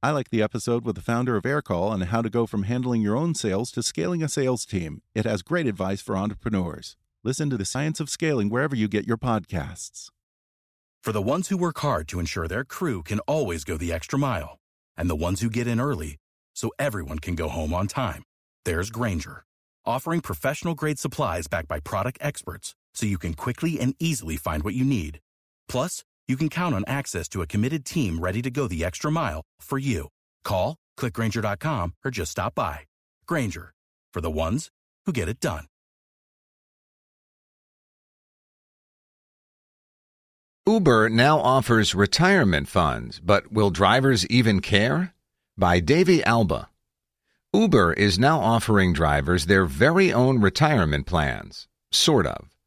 I like the episode with the founder of Aircall on how to go from handling your own sales to scaling a sales team. It has great advice for entrepreneurs. Listen to the science of scaling wherever you get your podcasts. For the ones who work hard to ensure their crew can always go the extra mile, and the ones who get in early so everyone can go home on time, there's Grainger, offering professional grade supplies backed by product experts so you can quickly and easily find what you need. Plus, you can count on access to a committed team ready to go the extra mile for you. Call, clickgrainger.com, or just stop by. Grainger, for the ones who get it done. Uber now offers retirement funds, but will drivers even care? By Davey Alba. Uber is now offering drivers their very own retirement plans. Sort of.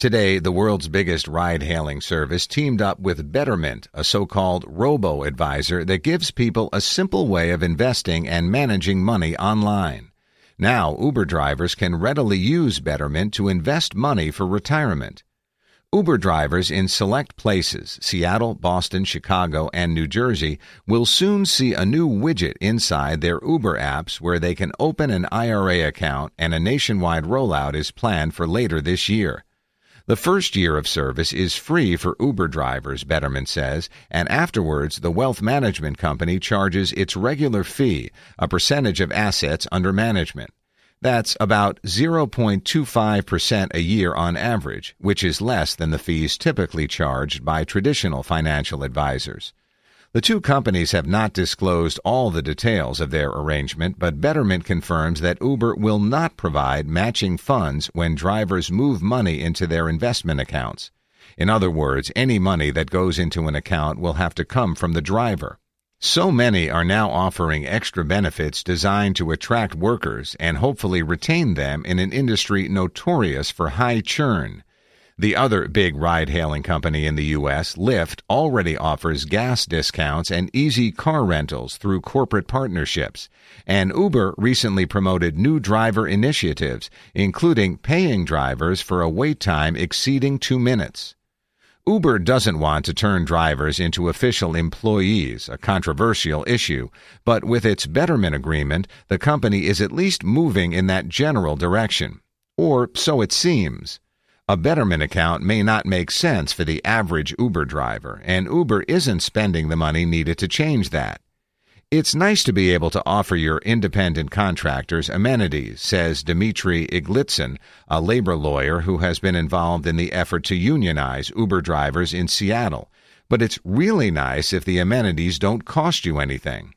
Today, the world's biggest ride hailing service teamed up with Betterment, a so called robo advisor that gives people a simple way of investing and managing money online. Now, Uber drivers can readily use Betterment to invest money for retirement. Uber drivers in select places, Seattle, Boston, Chicago, and New Jersey, will soon see a new widget inside their Uber apps where they can open an IRA account, and a nationwide rollout is planned for later this year. The first year of service is free for Uber drivers, Betterment says, and afterwards the wealth management company charges its regular fee, a percentage of assets under management. That's about 0.25% a year on average, which is less than the fees typically charged by traditional financial advisors. The two companies have not disclosed all the details of their arrangement, but Betterment confirms that Uber will not provide matching funds when drivers move money into their investment accounts. In other words, any money that goes into an account will have to come from the driver. So many are now offering extra benefits designed to attract workers and hopefully retain them in an industry notorious for high churn. The other big ride hailing company in the U.S., Lyft, already offers gas discounts and easy car rentals through corporate partnerships. And Uber recently promoted new driver initiatives, including paying drivers for a wait time exceeding two minutes. Uber doesn't want to turn drivers into official employees, a controversial issue, but with its Betterment agreement, the company is at least moving in that general direction. Or so it seems. A Betterment account may not make sense for the average Uber driver, and Uber isn't spending the money needed to change that. It's nice to be able to offer your independent contractors amenities, says Dmitri Iglitzin, a labor lawyer who has been involved in the effort to unionize Uber drivers in Seattle. But it's really nice if the amenities don't cost you anything.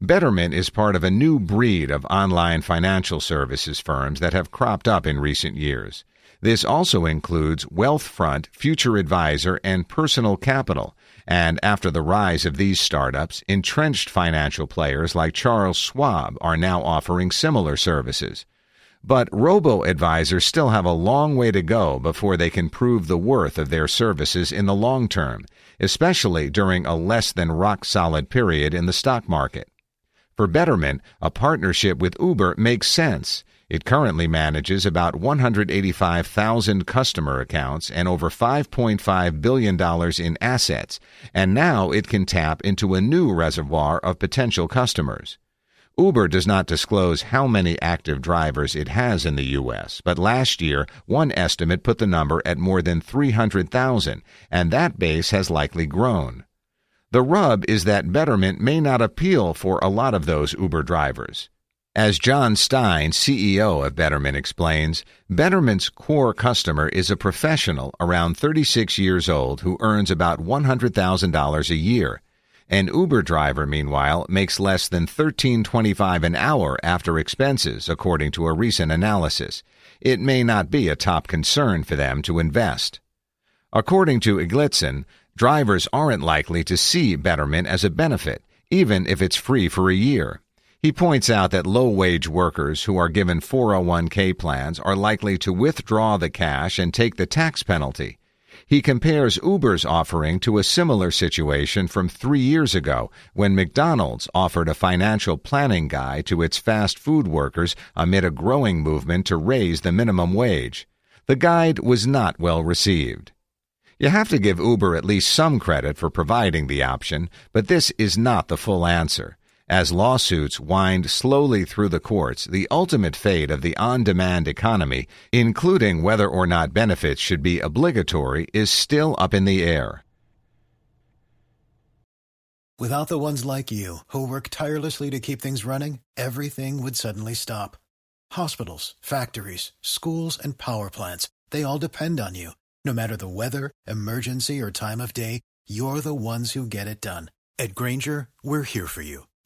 Betterment is part of a new breed of online financial services firms that have cropped up in recent years. This also includes Wealthfront, Future Advisor, and Personal Capital. And after the rise of these startups, entrenched financial players like Charles Schwab are now offering similar services. But robo advisors still have a long way to go before they can prove the worth of their services in the long term, especially during a less than rock solid period in the stock market. For Betterment, a partnership with Uber makes sense it currently manages about 185,000 customer accounts and over $5.5 billion in assets, and now it can tap into a new reservoir of potential customers. Uber does not disclose how many active drivers it has in the U.S., but last year, one estimate put the number at more than 300,000, and that base has likely grown. The rub is that Betterment may not appeal for a lot of those Uber drivers. As Jon Stein, CEO of Betterment, explains, Betterment's core customer is a professional around 36 years old who earns about $100,000 a year. An Uber driver, meanwhile, makes less than $13.25 an hour after expenses, according to a recent analysis. It may not be a top concern for them to invest. According to Iglitzin, drivers aren't likely to see Betterment as a benefit, even if it's free for a year. He points out that low wage workers who are given 401k plans are likely to withdraw the cash and take the tax penalty. He compares Uber's offering to a similar situation from three years ago when McDonald's offered a financial planning guide to its fast food workers amid a growing movement to raise the minimum wage. The guide was not well received. You have to give Uber at least some credit for providing the option, but this is not the full answer. As lawsuits wind slowly through the courts, the ultimate fate of the on demand economy, including whether or not benefits should be obligatory, is still up in the air. Without the ones like you, who work tirelessly to keep things running, everything would suddenly stop. Hospitals, factories, schools, and power plants, they all depend on you. No matter the weather, emergency, or time of day, you're the ones who get it done. At Grainger, we're here for you